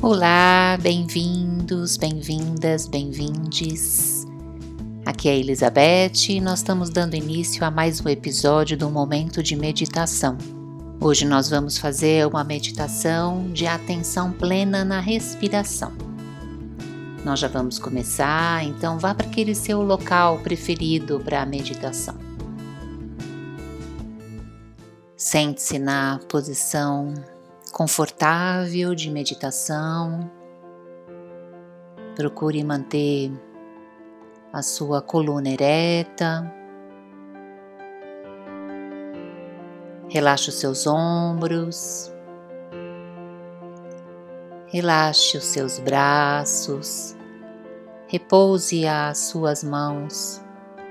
Olá, bem-vindos, bem-vindas, bem-vindes. Aqui é a Elizabeth e nós estamos dando início a mais um episódio do Momento de Meditação. Hoje nós vamos fazer uma meditação de atenção plena na respiração. Nós já vamos começar, então vá para aquele seu local preferido para a meditação. Sente-se na posição confortável de meditação. Procure manter a sua coluna ereta. Relaxe os seus ombros. Relaxe os seus braços. Repouse as suas mãos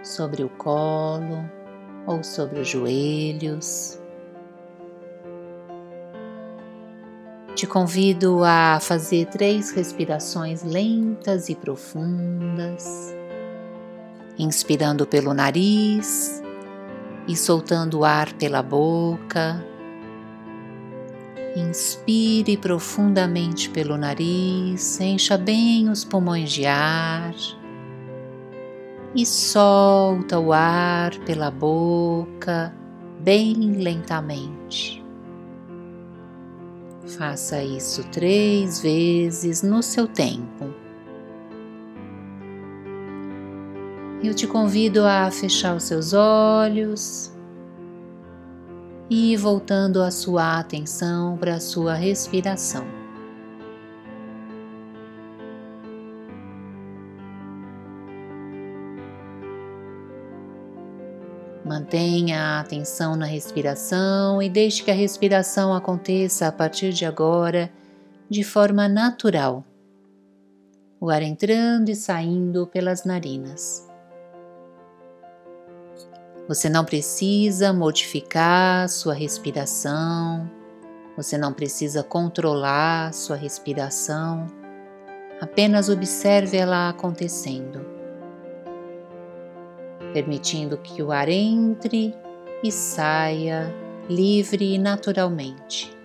sobre o colo ou sobre os joelhos. Te convido a fazer três respirações lentas e profundas, inspirando pelo nariz e soltando o ar pela boca. Inspire profundamente pelo nariz, encha bem os pulmões de ar e solta o ar pela boca bem lentamente. Faça isso três vezes no seu tempo. Eu te convido a fechar os seus olhos e voltando a sua atenção para a sua respiração. Mantenha a atenção na respiração e deixe que a respiração aconteça a partir de agora de forma natural. O ar entrando e saindo pelas narinas. Você não precisa modificar sua respiração, você não precisa controlar sua respiração, apenas observe ela acontecendo permitindo que o ar entre e saia livre e naturalmente.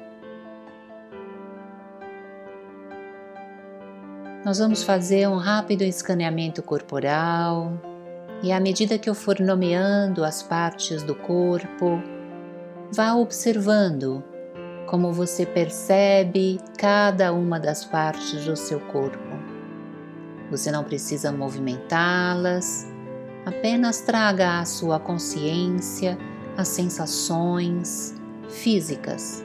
Nós vamos fazer um rápido escaneamento corporal e à medida que eu for nomeando as partes do corpo, vá observando como você percebe cada uma das partes do seu corpo. Você não precisa movimentá-las, Apenas traga à sua consciência as sensações físicas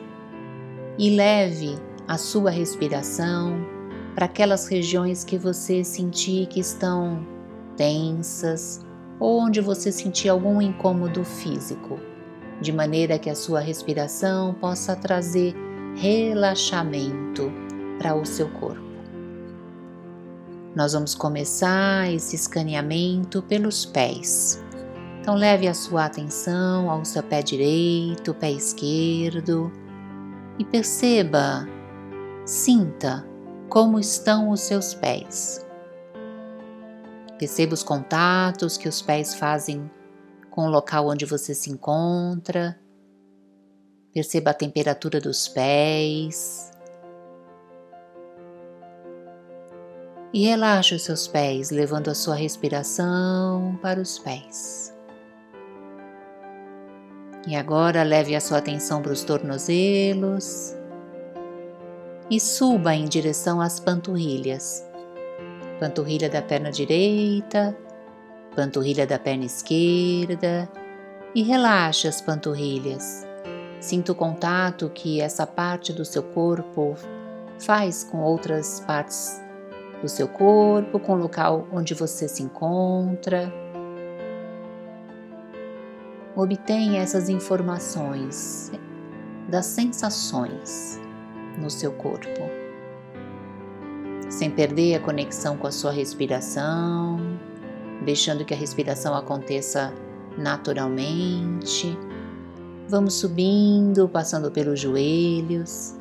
e leve a sua respiração para aquelas regiões que você sentir que estão tensas ou onde você sentir algum incômodo físico, de maneira que a sua respiração possa trazer relaxamento para o seu corpo. Nós vamos começar esse escaneamento pelos pés. Então, leve a sua atenção ao seu pé direito, pé esquerdo e perceba, sinta como estão os seus pés. Perceba os contatos que os pés fazem com o local onde você se encontra. Perceba a temperatura dos pés. E relaxe os seus pés, levando a sua respiração para os pés. E agora leve a sua atenção para os tornozelos e suba em direção às panturrilhas. Panturrilha da perna direita, panturrilha da perna esquerda e relaxe as panturrilhas. Sinta o contato que essa parte do seu corpo faz com outras partes do seu corpo, com o local onde você se encontra. Obtenha essas informações das sensações no seu corpo, sem perder a conexão com a sua respiração, deixando que a respiração aconteça naturalmente. Vamos subindo, passando pelos joelhos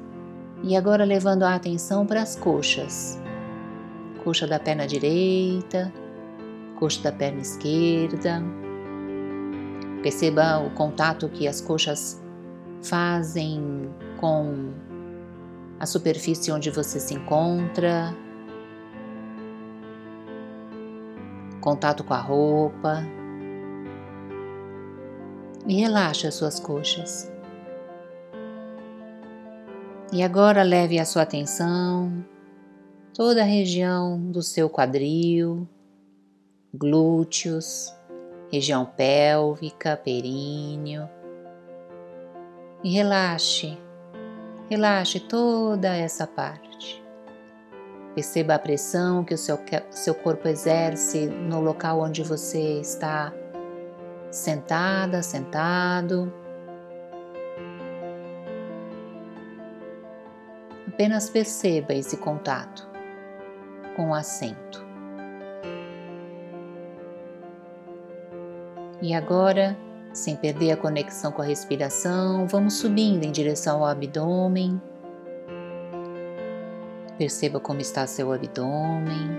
e agora levando a atenção para as coxas coxa da perna direita, coxa da perna esquerda. Perceba o contato que as coxas fazem com a superfície onde você se encontra, contato com a roupa e relaxe as suas coxas. E agora leve a sua atenção toda a região do seu quadril, glúteos, região pélvica, períneo. E relaxe, relaxe toda essa parte. Perceba a pressão que o seu, seu corpo exerce no local onde você está sentada, sentado. Apenas perceba esse contato com assento. E agora, sem perder a conexão com a respiração, vamos subindo em direção ao abdômen. Perceba como está seu abdômen,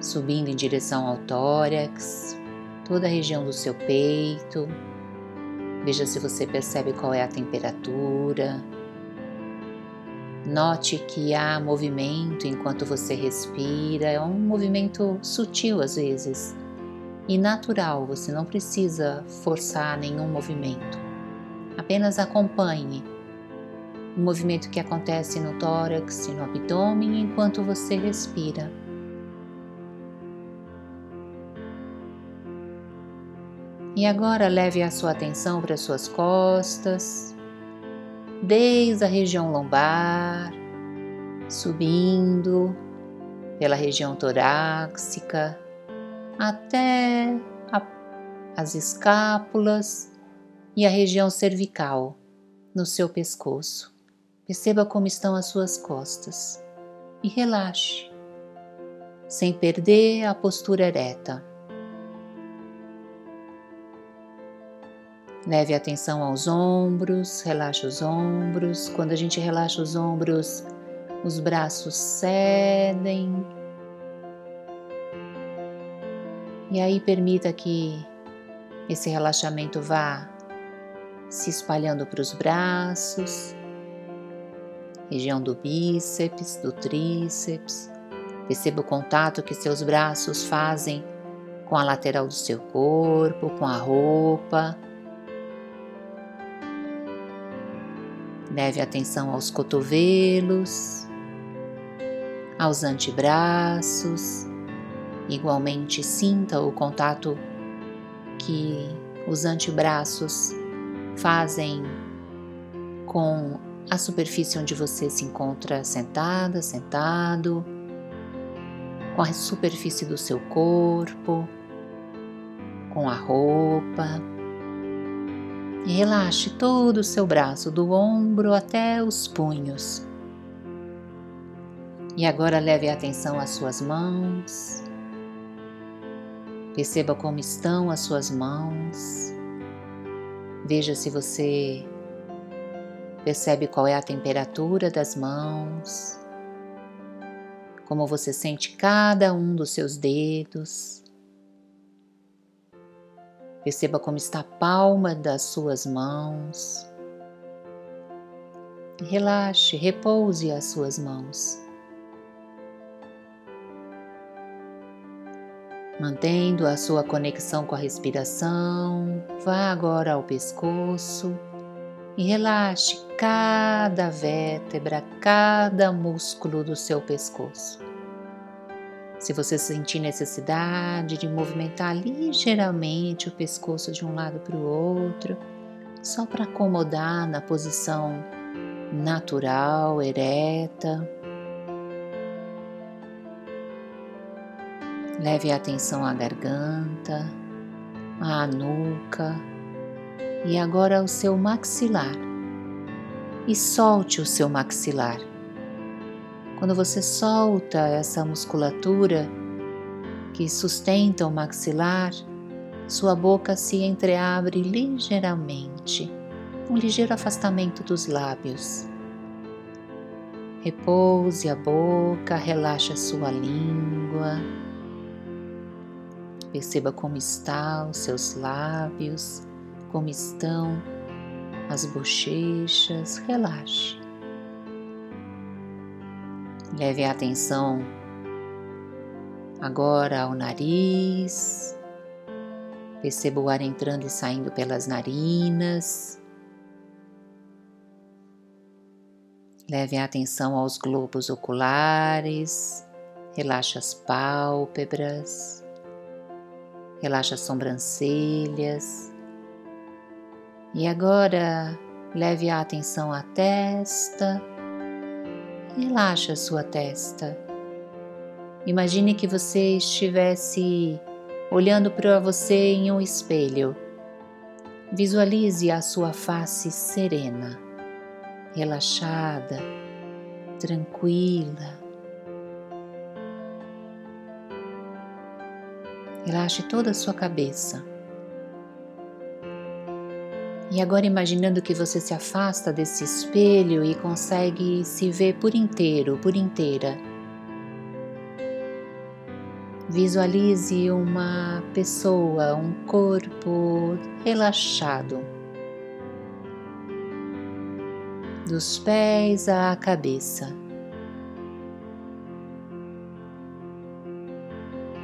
subindo em direção ao tórax, toda a região do seu peito. Veja se você percebe qual é a temperatura, Note que há movimento enquanto você respira, é um movimento sutil às vezes e natural, você não precisa forçar nenhum movimento. Apenas acompanhe o movimento que acontece no tórax e no abdômen enquanto você respira. E agora leve a sua atenção para as suas costas, desde a região lombar, subindo pela região torácica até a, as escápulas e a região cervical no seu pescoço. Perceba como estão as suas costas e relaxe, sem perder a postura ereta. Leve atenção aos ombros, relaxe os ombros. Quando a gente relaxa os ombros, os braços cedem. E aí permita que esse relaxamento vá se espalhando para os braços, região do bíceps, do tríceps. Perceba o contato que seus braços fazem com a lateral do seu corpo, com a roupa. Leve atenção aos cotovelos, aos antebraços. Igualmente, sinta o contato que os antebraços fazem com a superfície onde você se encontra sentada, sentado, com a superfície do seu corpo, com a roupa. Relaxe todo o seu braço, do ombro até os punhos. E agora leve a atenção às suas mãos. Perceba como estão as suas mãos. Veja se você percebe qual é a temperatura das mãos, como você sente cada um dos seus dedos. Perceba como está a palma das suas mãos. Relaxe, repouse as suas mãos. Mantendo a sua conexão com a respiração, vá agora ao pescoço e relaxe cada vértebra, cada músculo do seu pescoço. Se você sentir necessidade de movimentar ligeiramente o pescoço de um lado para o outro, só para acomodar na posição natural, ereta. Leve a atenção à garganta, à nuca e agora ao seu maxilar. E solte o seu maxilar quando você solta essa musculatura que sustenta o maxilar, sua boca se entreabre ligeiramente, um ligeiro afastamento dos lábios. Repouse a boca, relaxe a sua língua. Perceba como estão os seus lábios, como estão as bochechas. Relaxe. Leve a atenção agora ao nariz. Perceba o ar entrando e saindo pelas narinas. Leve a atenção aos globos oculares. Relaxa as pálpebras. Relaxa as sobrancelhas. E agora leve a atenção à testa Relaxa sua testa. Imagine que você estivesse olhando para você em um espelho. Visualize a sua face serena, relaxada, tranquila. Relaxe toda a sua cabeça. E agora imaginando que você se afasta desse espelho e consegue se ver por inteiro, por inteira. Visualize uma pessoa, um corpo relaxado. Dos pés à cabeça.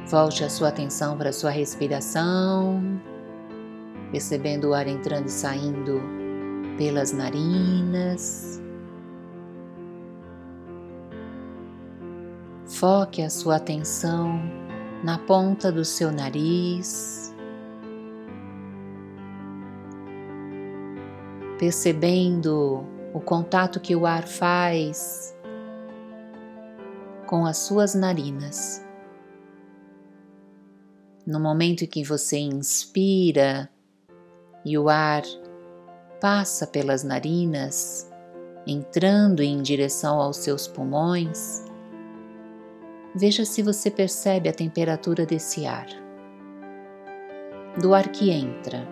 Volte a sua atenção para a sua respiração percebendo o ar entrando e saindo pelas narinas. Foque a sua atenção na ponta do seu nariz, percebendo o contato que o ar faz com as suas narinas. No momento em que você inspira, e o ar passa pelas narinas, entrando em direção aos seus pulmões, veja se você percebe a temperatura desse ar, do ar que entra.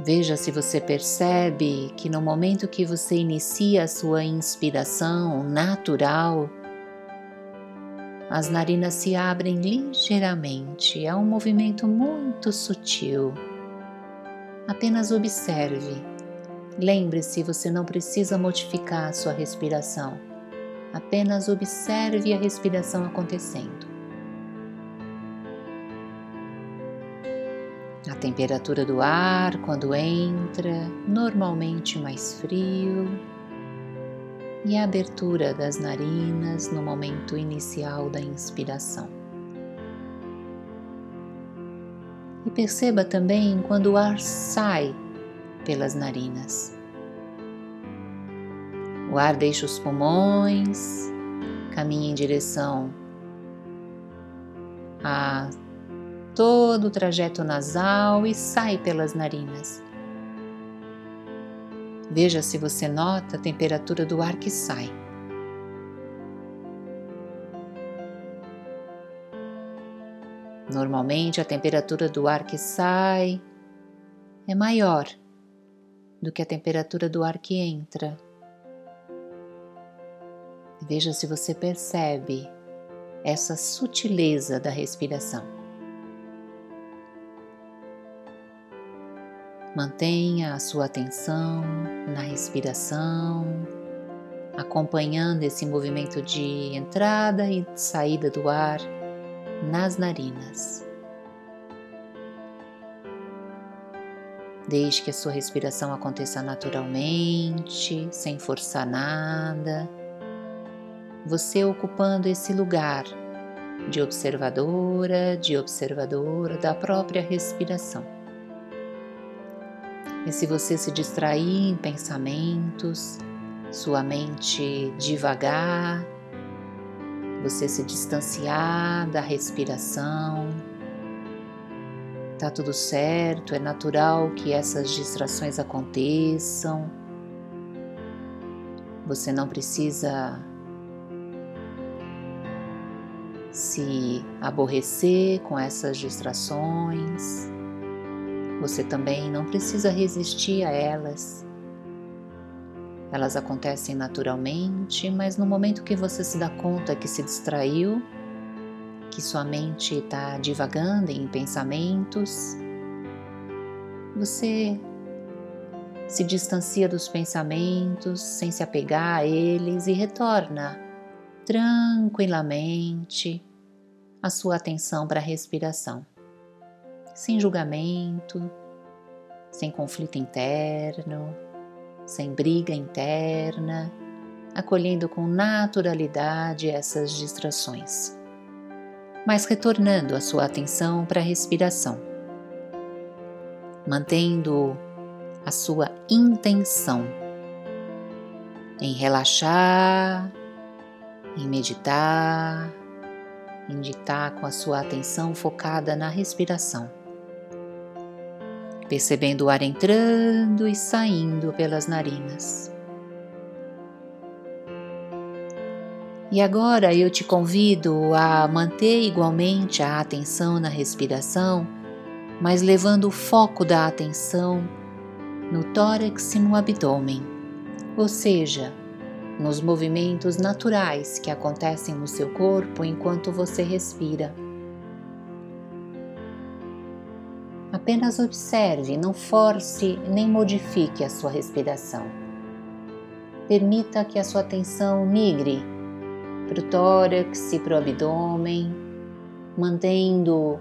Veja se você percebe que no momento que você inicia a sua inspiração natural, as narinas se abrem ligeiramente, é um movimento muito sutil. Apenas observe. Lembre-se, você não precisa modificar a sua respiração. Apenas observe a respiração acontecendo. A temperatura do ar quando entra, normalmente mais frio, e a abertura das narinas no momento inicial da inspiração. E perceba também quando o ar sai pelas narinas. O ar deixa os pulmões, caminha em direção a todo o trajeto nasal e sai pelas narinas. Veja se você nota a temperatura do ar que sai. Normalmente, a temperatura do ar que sai é maior do que a temperatura do ar que entra. Veja se você percebe essa sutileza da respiração. Mantenha a sua atenção na respiração, acompanhando esse movimento de entrada e saída do ar nas narinas. Deixe que a sua respiração aconteça naturalmente, sem forçar nada. Você ocupando esse lugar de observadora, de observadora da própria respiração. E se você se distrair em pensamentos, sua mente devagar, você se distanciar da respiração, tá tudo certo, é natural que essas distrações aconteçam. Você não precisa se aborrecer com essas distrações. Você também não precisa resistir a elas. Elas acontecem naturalmente, mas no momento que você se dá conta que se distraiu, que sua mente está divagando em pensamentos, você se distancia dos pensamentos sem se apegar a eles e retorna tranquilamente a sua atenção para a respiração, sem julgamento, sem conflito interno, sem briga interna, acolhendo com naturalidade essas distrações, mas retornando a sua atenção para a respiração, mantendo a sua intenção em relaxar, em meditar, em ditar com a sua atenção focada na respiração, percebendo o ar entrando e saindo pelas narinas. E agora eu te convido a manter igualmente a atenção na respiração, mas levando o foco da atenção no tórax e no abdômen, ou seja, nos movimentos naturais que acontecem no seu corpo enquanto você respira. Apenas observe, não force nem modifique a sua respiração. Permita que a sua atenção migre para o tórax e para o abdômen, mantendo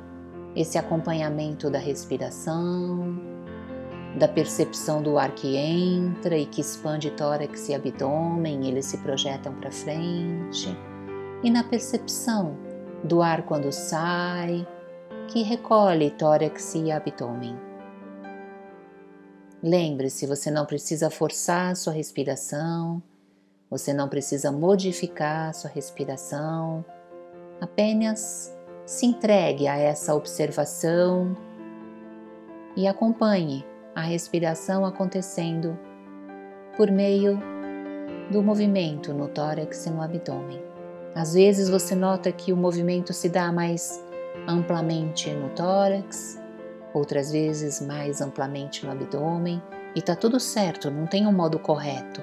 esse acompanhamento da respiração da percepção do ar que entra e que expande tórax e abdômen, eles se projetam para frente, e na percepção do ar quando sai, que recolhe tórax e abdômen. Lembre-se, você não precisa forçar sua respiração, você não precisa modificar sua respiração, apenas se entregue a essa observação e acompanhe a respiração acontecendo por meio do movimento no tórax e no abdômen. Às vezes você nota que o movimento se dá mais amplamente no tórax, outras vezes mais amplamente no abdômen, e tá tudo certo, não tem um modo correto.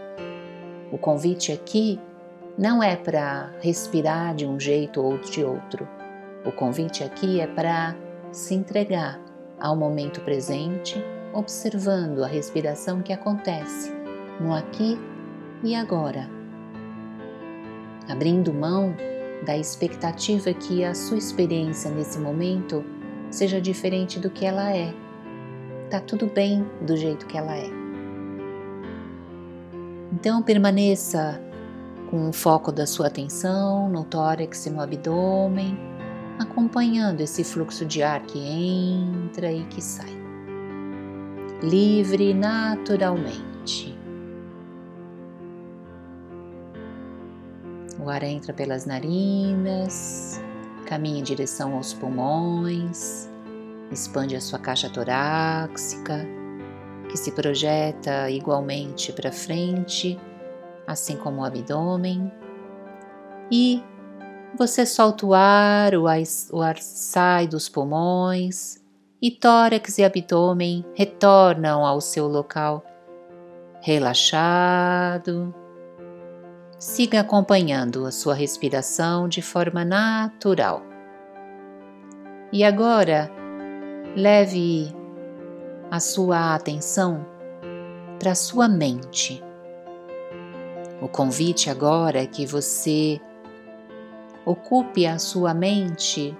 O convite aqui não é para respirar de um jeito ou de outro. O convite aqui é para se entregar ao momento presente observando a respiração que acontece no aqui e agora, abrindo mão da expectativa que a sua experiência nesse momento seja diferente do que ela é. Tá tudo bem do jeito que ela é. Então permaneça com o foco da sua atenção no tórax e no abdômen, acompanhando esse fluxo de ar que entra e que sai livre naturalmente. O ar entra pelas narinas, caminha em direção aos pulmões, expande a sua caixa torácica, que se projeta igualmente para frente, assim como o abdômen. E você solta o ar, o ar, o ar sai dos pulmões e tórax e abdômen retornam ao seu local relaxado. Siga acompanhando a sua respiração de forma natural. E agora, leve a sua atenção para a sua mente. O convite agora é que você ocupe a sua mente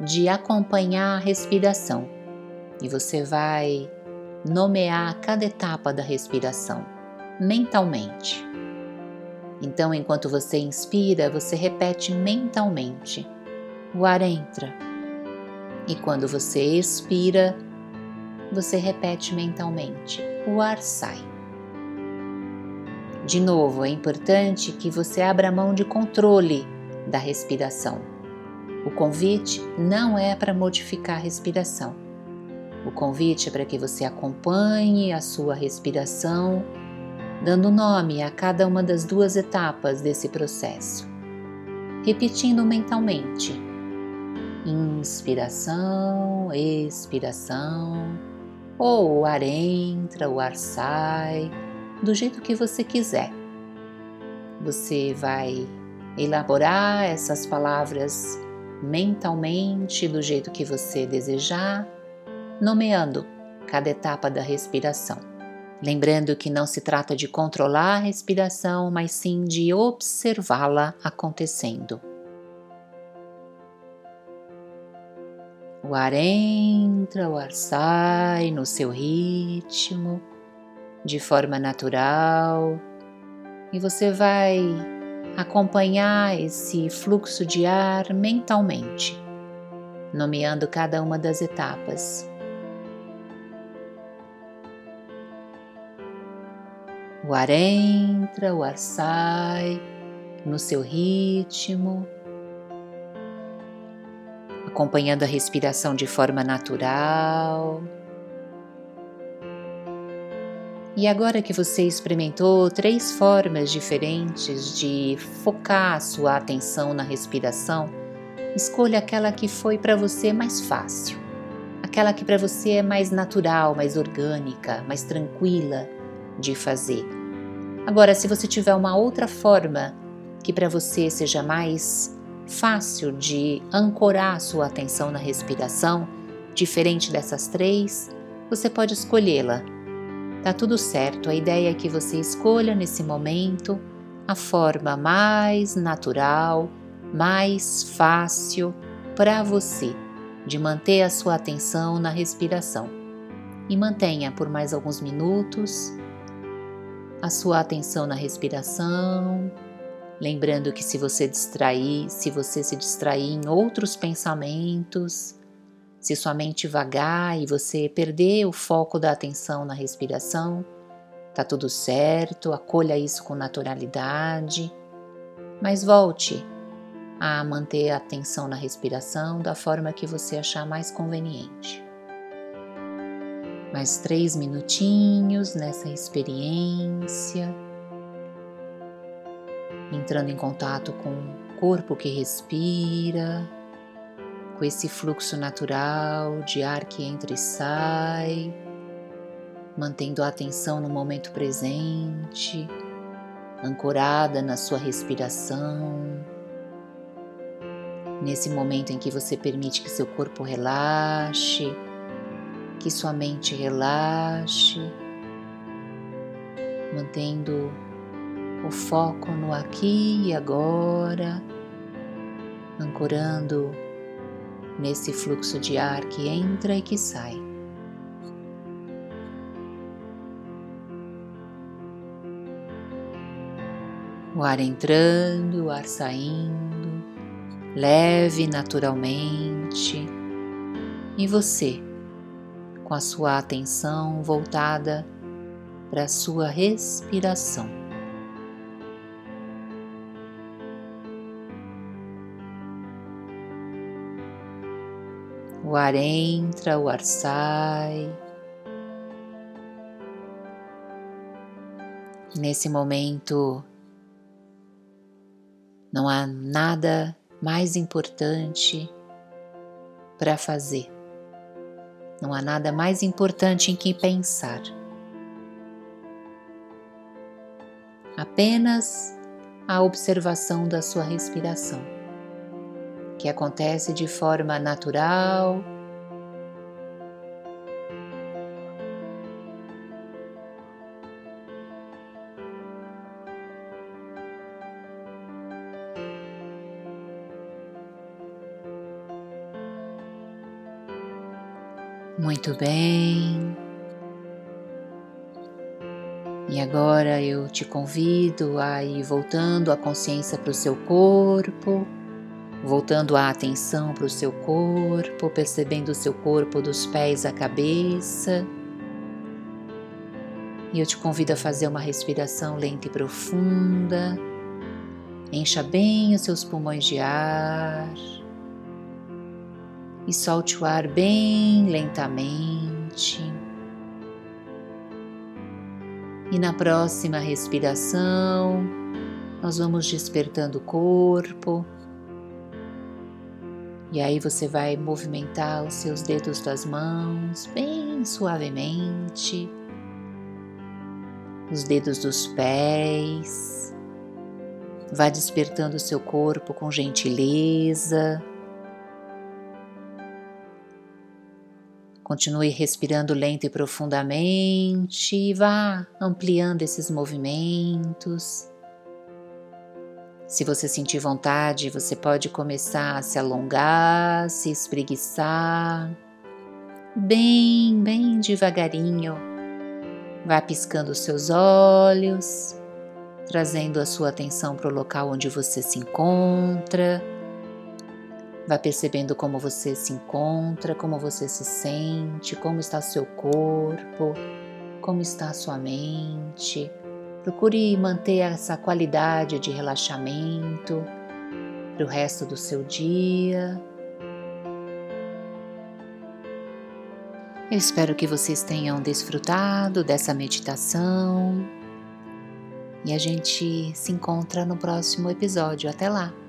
de acompanhar a respiração e você vai nomear cada etapa da respiração mentalmente. Então, enquanto você inspira, você repete mentalmente: o ar entra. E quando você expira, você repete mentalmente: o ar sai. De novo, é importante que você abra mão de controle da respiração. O convite não é para modificar a respiração o convite é para que você acompanhe a sua respiração, dando nome a cada uma das duas etapas desse processo, repetindo mentalmente: inspiração, expiração, ou o ar entra, o ar sai, do jeito que você quiser. Você vai elaborar essas palavras mentalmente do jeito que você desejar nomeando cada etapa da respiração. Lembrando que não se trata de controlar a respiração, mas sim de observá-la acontecendo. O ar entra, o ar sai no seu ritmo, de forma natural, e você vai acompanhar esse fluxo de ar mentalmente, nomeando cada uma das etapas. O ar entra, o ar sai no seu ritmo, acompanhando a respiração de forma natural. E agora que você experimentou três formas diferentes de focar a sua atenção na respiração, escolha aquela que foi para você mais fácil, aquela que para você é mais natural, mais orgânica, mais tranquila de fazer. Agora, se você tiver uma outra forma que para você seja mais fácil de ancorar sua atenção na respiração, diferente dessas três, você pode escolhê-la Tá tudo certo, a ideia é que você escolha nesse momento a forma mais natural, mais fácil para você de manter a sua atenção na respiração. E mantenha por mais alguns minutos a sua atenção na respiração, lembrando que se você distrair, se você se distrair em outros pensamentos, se sua mente vagar e você perder o foco da atenção na respiração, tá tudo certo, acolha isso com naturalidade, mas volte a manter a atenção na respiração da forma que você achar mais conveniente. Mais três minutinhos nessa experiência, entrando em contato com o corpo que respira com esse fluxo natural de ar que entra e sai, mantendo a atenção no momento presente, ancorada na sua respiração. Nesse momento em que você permite que seu corpo relaxe, que sua mente relaxe, mantendo o foco no aqui e agora, ancorando nesse fluxo de ar que entra e que sai. O ar entrando, o ar saindo, leve naturalmente, e você, com a sua atenção voltada para a sua respiração. O ar entra, o ar sai. Nesse momento, não há nada mais importante para fazer. Não há nada mais importante em que pensar. Apenas a observação da sua respiração que acontece de forma natural. Muito bem. E agora eu te convido a ir voltando a consciência para o seu corpo voltando a atenção para o seu corpo, percebendo o seu corpo dos pés à cabeça. E eu te convido a fazer uma respiração lenta e profunda. Encha bem os seus pulmões de ar e solte o ar bem lentamente. E na próxima respiração, nós vamos despertando o corpo e aí você vai movimentar os seus dedos das mãos bem suavemente, os dedos dos pés. Vai despertando o seu corpo com gentileza. Continue respirando lento e profundamente e vá ampliando esses movimentos. Se você sentir vontade, você pode começar a se alongar, se espreguiçar, bem, bem devagarinho. Vá piscando os seus olhos, trazendo a sua atenção para o local onde você se encontra Vá percebendo como você se encontra, como você se sente, como está seu corpo, como está sua mente. Procure manter essa qualidade de relaxamento para o resto do seu dia. Eu espero que vocês tenham desfrutado dessa meditação e a gente se encontra no próximo episódio. Até lá!